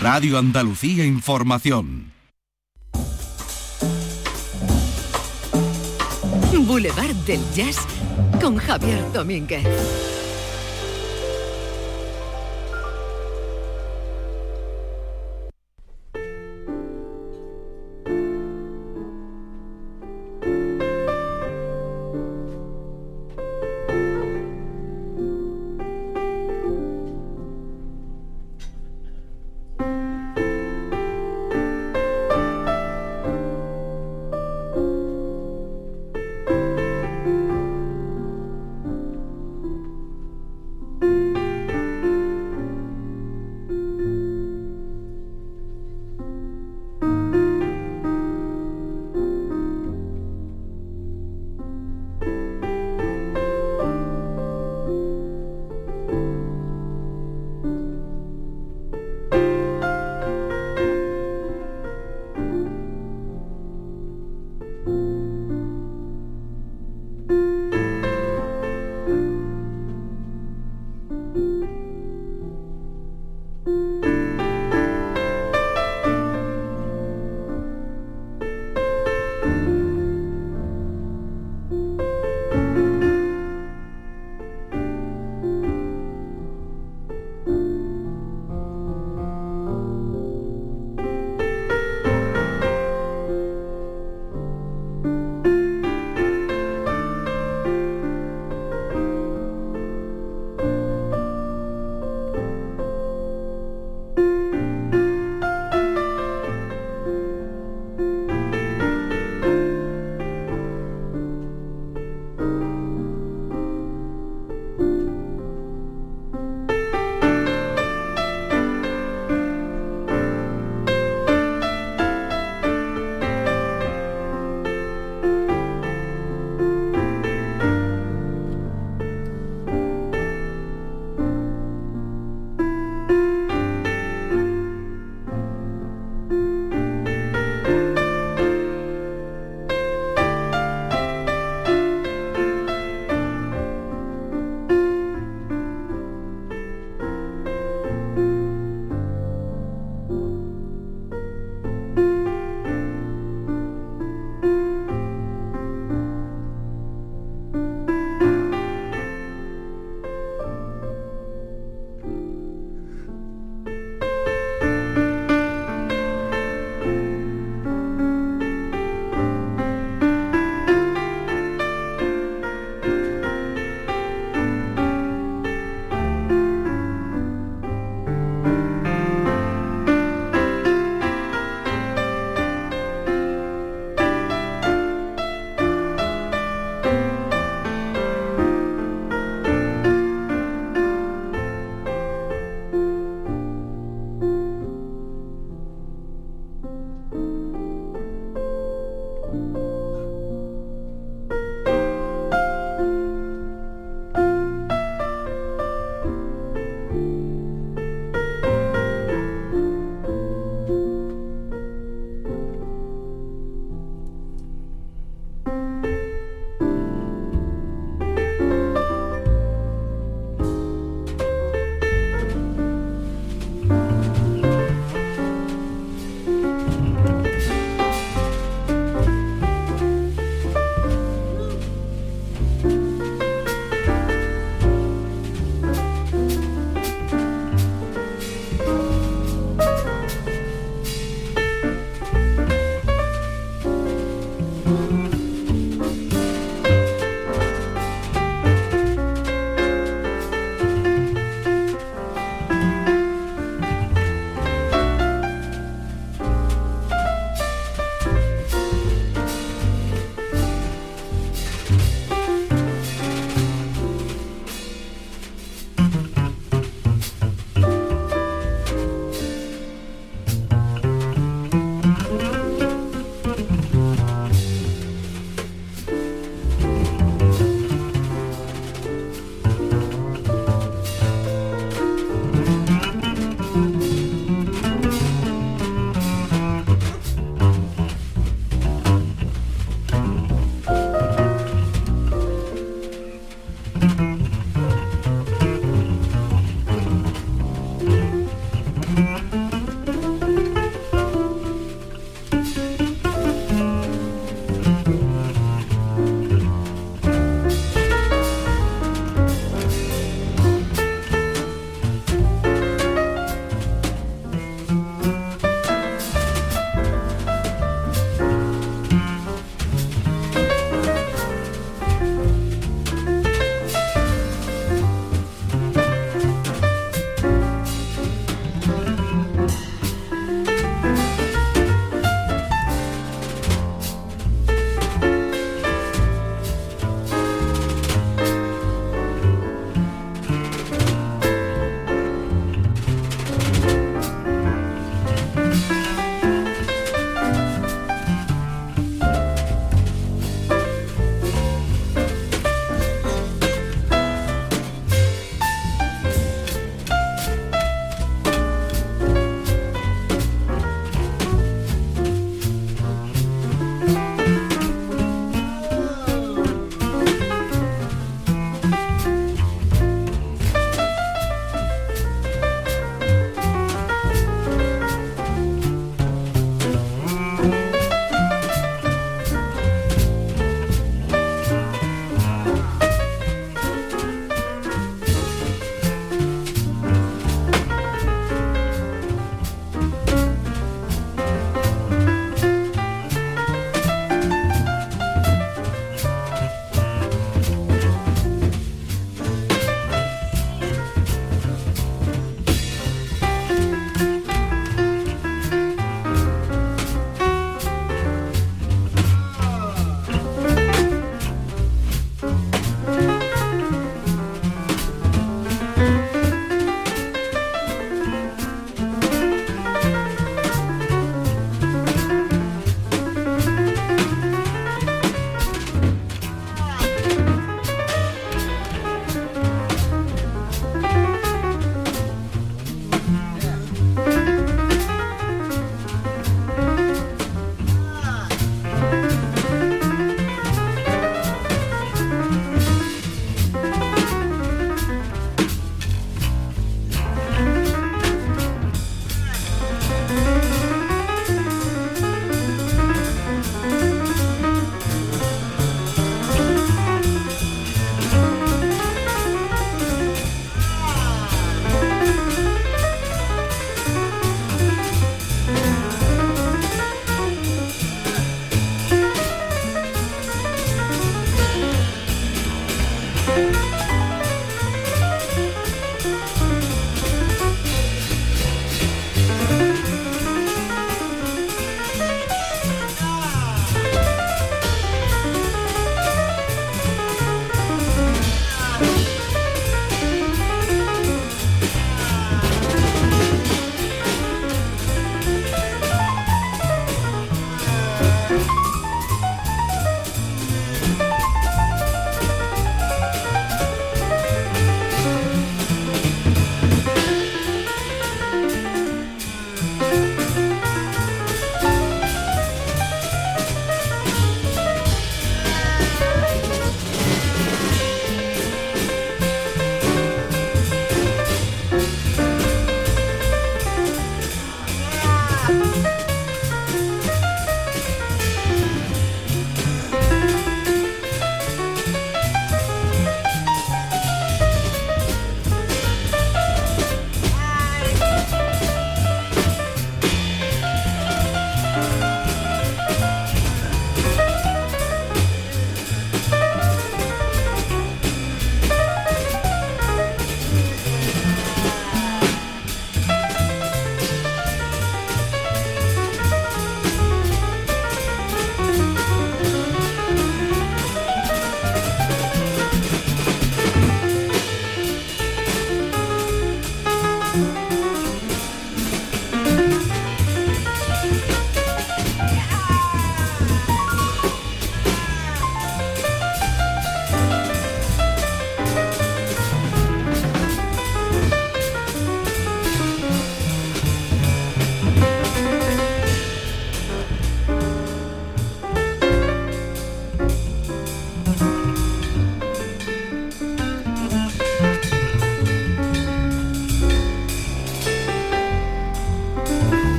Radio Andalucía Información. Boulevard del Jazz con Javier Domínguez.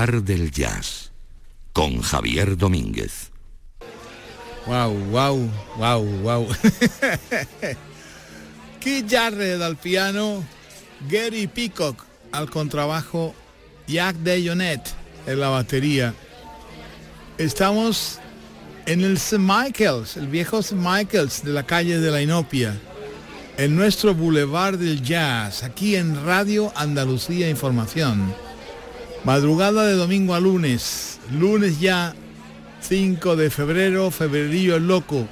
Del Jazz con Javier Domínguez. Wow, wow, wow, wow. Keith Jarrett al piano, Gary Peacock al contrabajo, Jack DeJohnette en la batería. Estamos en el St. Michael's, el viejo St. Michael's de la calle de la Inopia, en nuestro Boulevard del Jazz, aquí en Radio Andalucía Información. Madrugada de domingo a lunes, lunes ya 5 de febrero, febrerillo loco,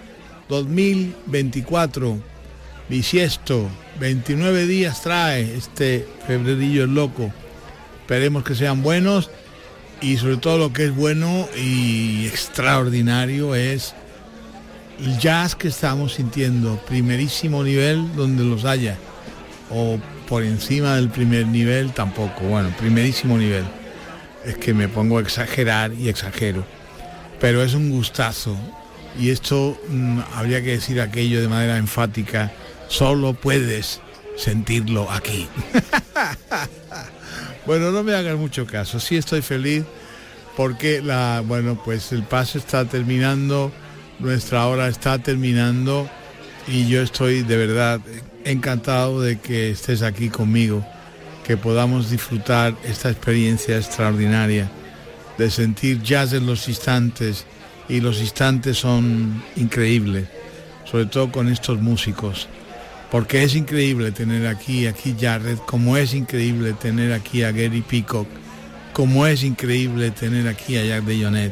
2024, bisiesto, 29 días trae este febrerillo loco. Esperemos que sean buenos y sobre todo lo que es bueno y extraordinario es el jazz que estamos sintiendo, primerísimo nivel donde los haya, o por encima del primer nivel tampoco, bueno, primerísimo nivel es que me pongo a exagerar y exagero. Pero es un gustazo. Y esto mm, habría que decir aquello de manera enfática. Solo puedes sentirlo aquí. bueno, no me hagas mucho caso. Sí estoy feliz porque la, bueno, pues el paso está terminando, nuestra hora está terminando y yo estoy de verdad encantado de que estés aquí conmigo que podamos disfrutar esta experiencia extraordinaria de sentir jazz en los instantes y los instantes son increíbles, sobre todo con estos músicos, porque es increíble tener aquí aquí Jarrett, como es increíble tener aquí a Gary Peacock, como es increíble tener aquí a Jack de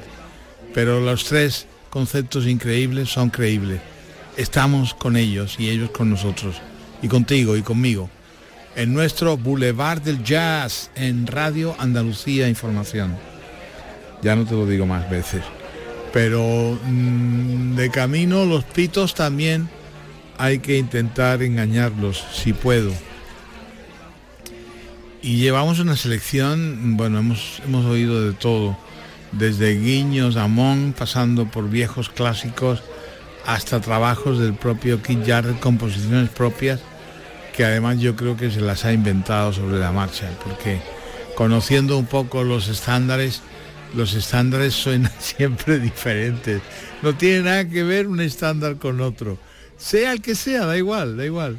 pero los tres conceptos increíbles son creíbles. Estamos con ellos y ellos con nosotros, y contigo y conmigo en nuestro Boulevard del Jazz en Radio Andalucía Información. Ya no te lo digo más veces. Pero mm, de camino los pitos también hay que intentar engañarlos, si puedo. Y llevamos una selección, bueno, hemos, hemos oído de todo, desde guiños a Mon, pasando por viejos clásicos, hasta trabajos del propio Kid Jarrett, composiciones propias que además yo creo que se las ha inventado sobre la marcha, porque conociendo un poco los estándares, los estándares suenan siempre diferentes. No tiene nada que ver un estándar con otro. Sea el que sea, da igual, da igual.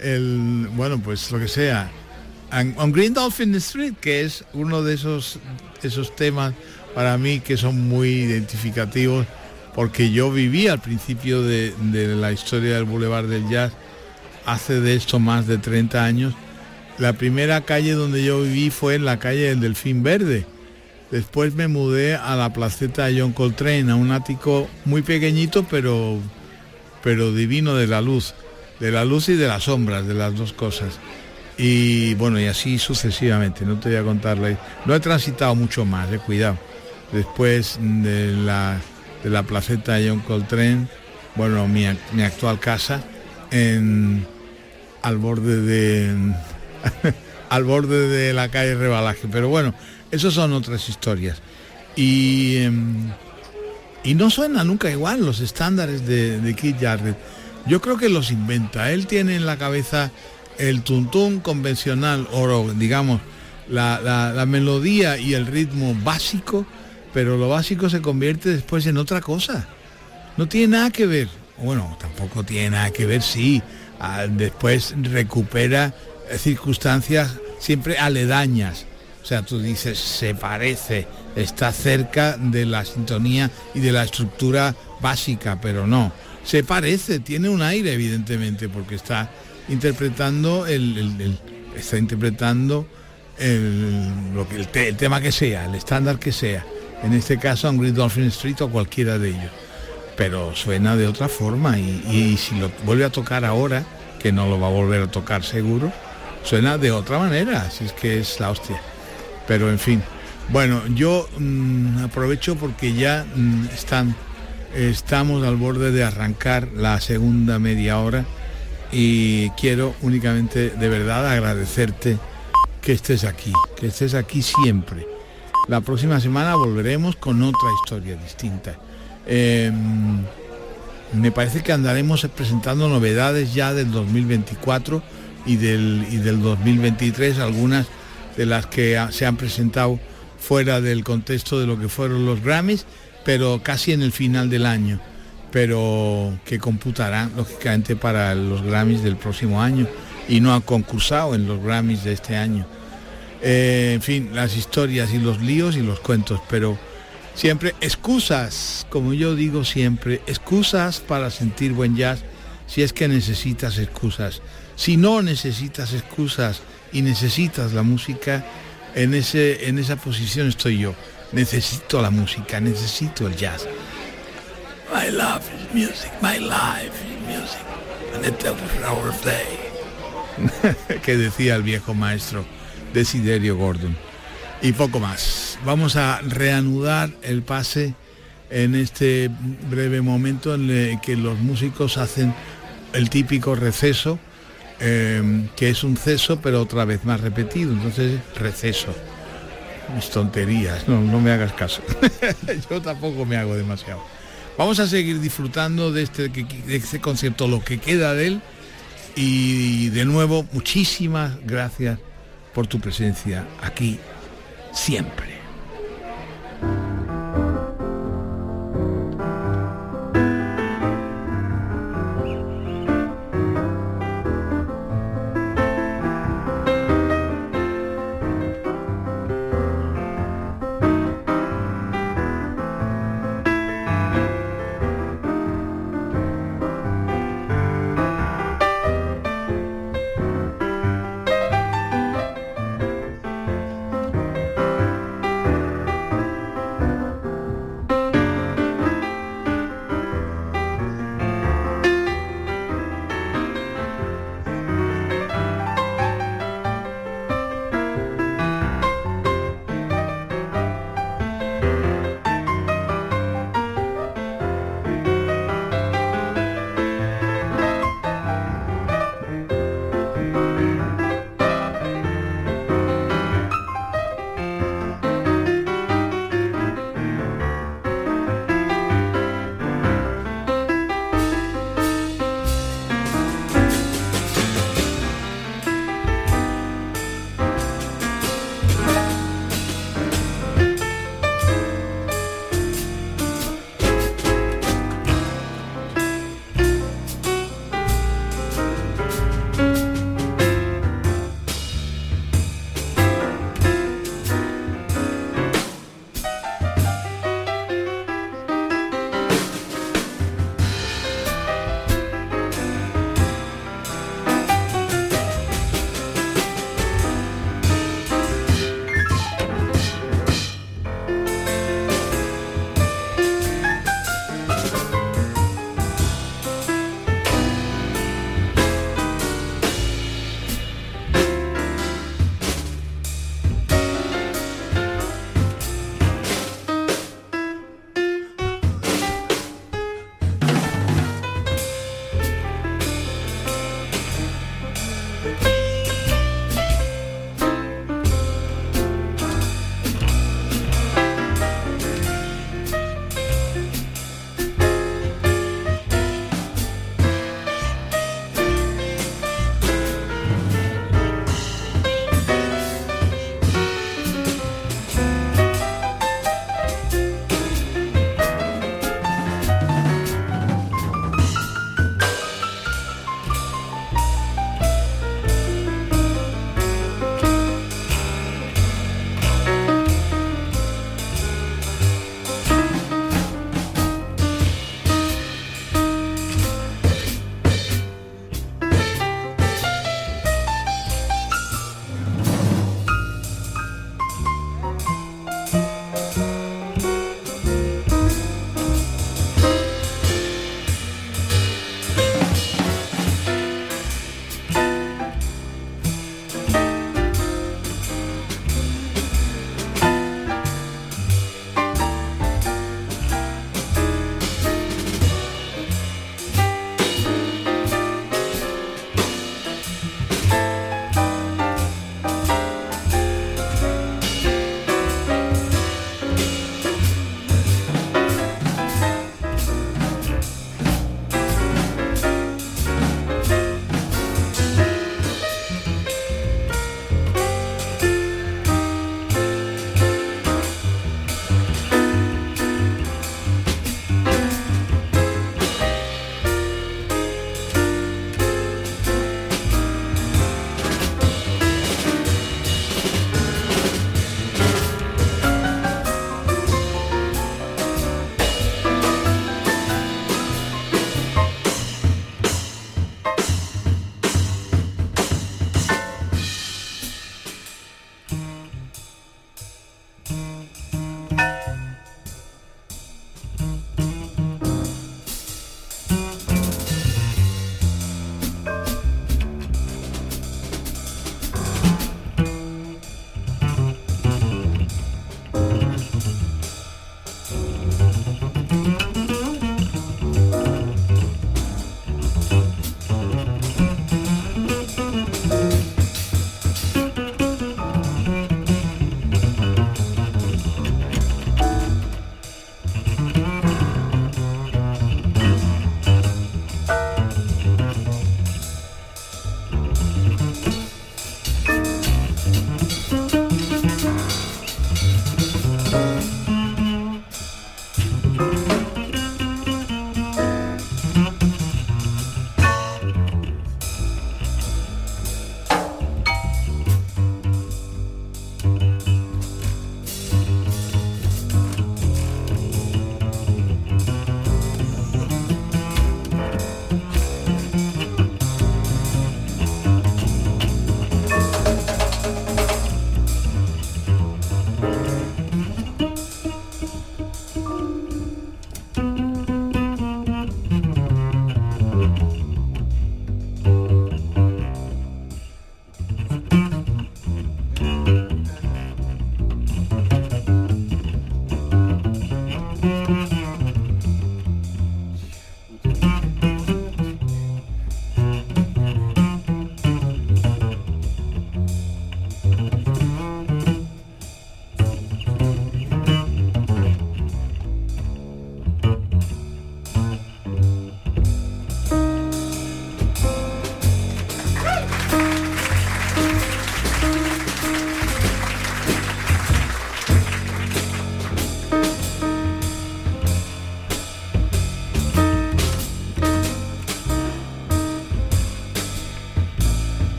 El, bueno, pues lo que sea. On Green Dolphin Street, que es uno de esos, esos temas para mí que son muy identificativos, porque yo viví al principio de la historia del Boulevard del Jazz hace de esto más de 30 años. La primera calle donde yo viví fue en la calle del Delfín Verde. Después me mudé a la placeta de John Coltrane, a un ático muy pequeñito, pero, pero divino de la luz, de la luz y de las sombras, de las dos cosas. Y bueno, y así sucesivamente, no te voy a contarle. No he transitado mucho más, eh, cuidado. Después de la, de la placeta de John Coltrane, bueno, mi, mi actual casa, en al borde de al borde de la calle Rebalaje. Pero bueno, esas son otras historias. Y, em, y no suena nunca igual los estándares de, de Keith Jarrett. Yo creo que los inventa. Él tiene en la cabeza el tuntún convencional, o digamos, la, la, melodía y el ritmo básico, pero lo básico se convierte después en otra cosa. No tiene nada que ver. Bueno, tampoco tiene nada que ver, sí, después recupera circunstancias siempre aledañas. O sea, tú dices, se parece, está cerca de la sintonía y de la estructura básica, pero no. Se parece, tiene un aire, evidentemente, porque está interpretando el, está interpretando el, lo que, el, tema que sea, el estándar que sea. En este caso, un Green Dolphin Street o cualquiera de ellos pero suena de otra forma y, si lo vuelve a tocar ahora, que no lo va a volver a tocar seguro, suena de otra manera, así es que es la hostia. Pero en fin, bueno, yo mm, aprovecho porque ya mm, están, estamos al borde de arrancar la segunda media hora y quiero únicamente de verdad agradecerte que estés aquí, que estés aquí siempre. La próxima semana volveremos con otra historia distinta. Em, me parece que andaremos presentando novedades ya del 2024 y del, y del 2023, algunas de las que se han presentado fuera del contexto de lo que fueron los Grammys, pero casi en el final del año, pero que computará lógicamente para los Grammys del próximo año y no ha concursado en los Grammys de este año. Eh, en fin, las historias y los líos y los cuentos, pero siempre excusas, como yo digo siempre, excusas para sentir buen jazz si es que necesitas excusas. Si no necesitas excusas y necesitas la música, en, ese, en esa posición estoy yo. Necesito la música, necesito el jazz. My love is music, my life is music, and hour of day. que decía el viejo maestro Desiderio Gordon. Y poco más. Vamos a reanudar el pase en este breve momento en el que los músicos hacen el típico receso, eh, que es un ceso pero otra vez más repetido, entonces receso. Mis tonterías, no, no me hagas caso. Yo tampoco me hago demasiado. Vamos a seguir disfrutando de este, de este concierto, lo que queda de él. Y de nuevo, muchísimas gracias por tu presencia aquí siempre.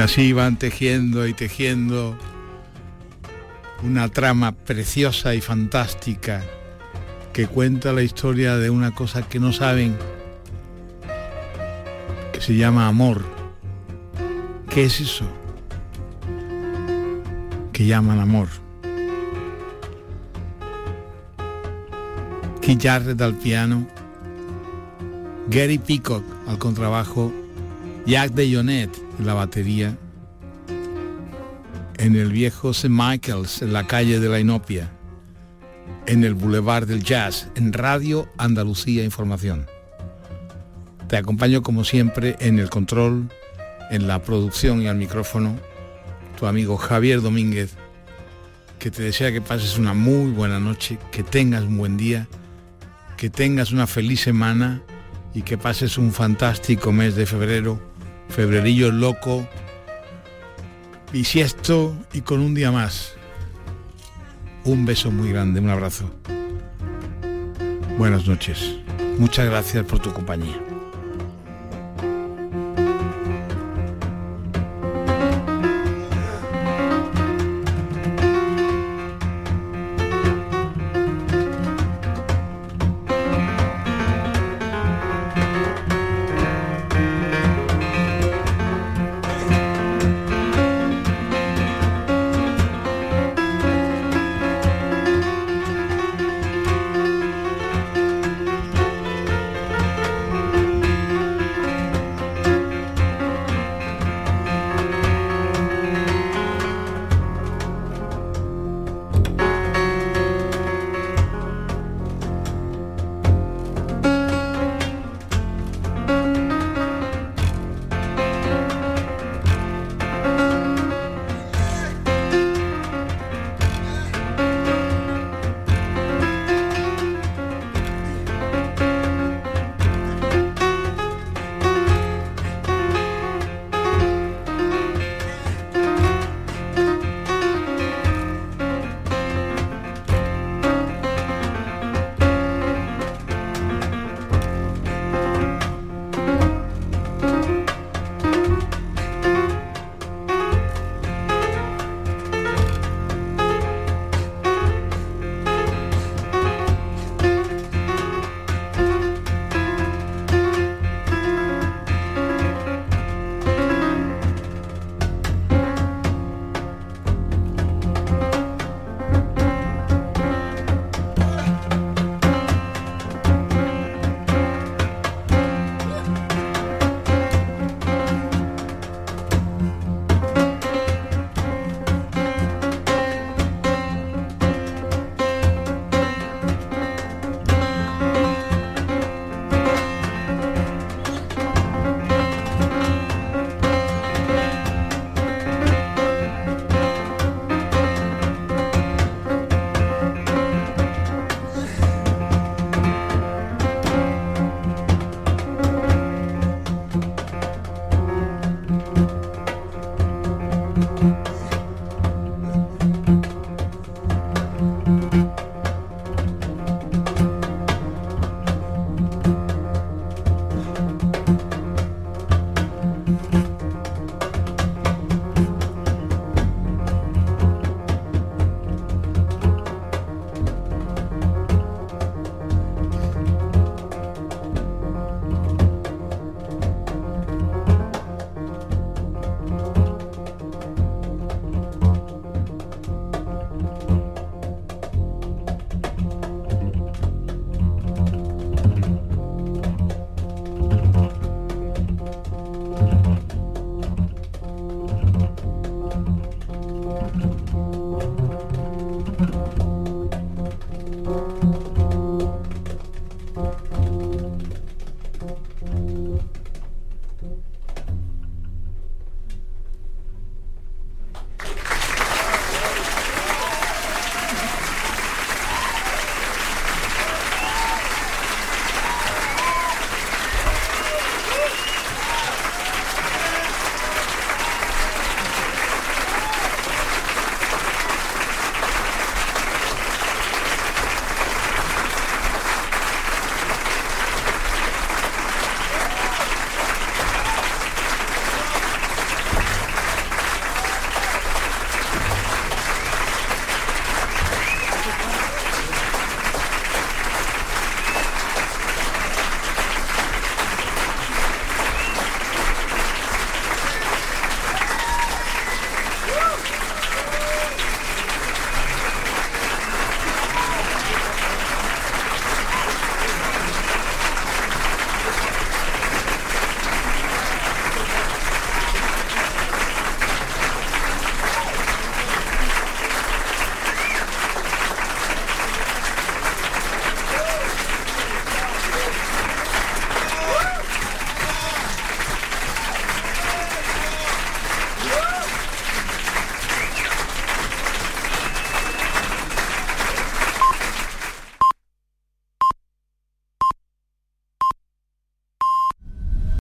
Así van tejiendo y tejiendo una trama preciosa y fantástica que cuenta la historia de una cosa que no saben, que se llama amor. ¿Qué es eso? Que llaman amor. Keith Jarrett al piano, Gary Peacock al contrabajo, Jack DeJohnette en la batería, en el viejo St. Michael's, en la calle de la Inopia, en el Boulevard del Jazz, en Radio Andalucía Información. Te acompaño como siempre en el control, en la producción y al micrófono, tu amigo Javier Domínguez, que te desea que pases una muy buena noche, que tengas un buen día, que tengas una feliz semana y que pases un fantástico mes de febrero, febrerillo loco, bisiesto y con un día más. Un beso muy grande, un abrazo. Buenas noches. Muchas gracias por tu compañía.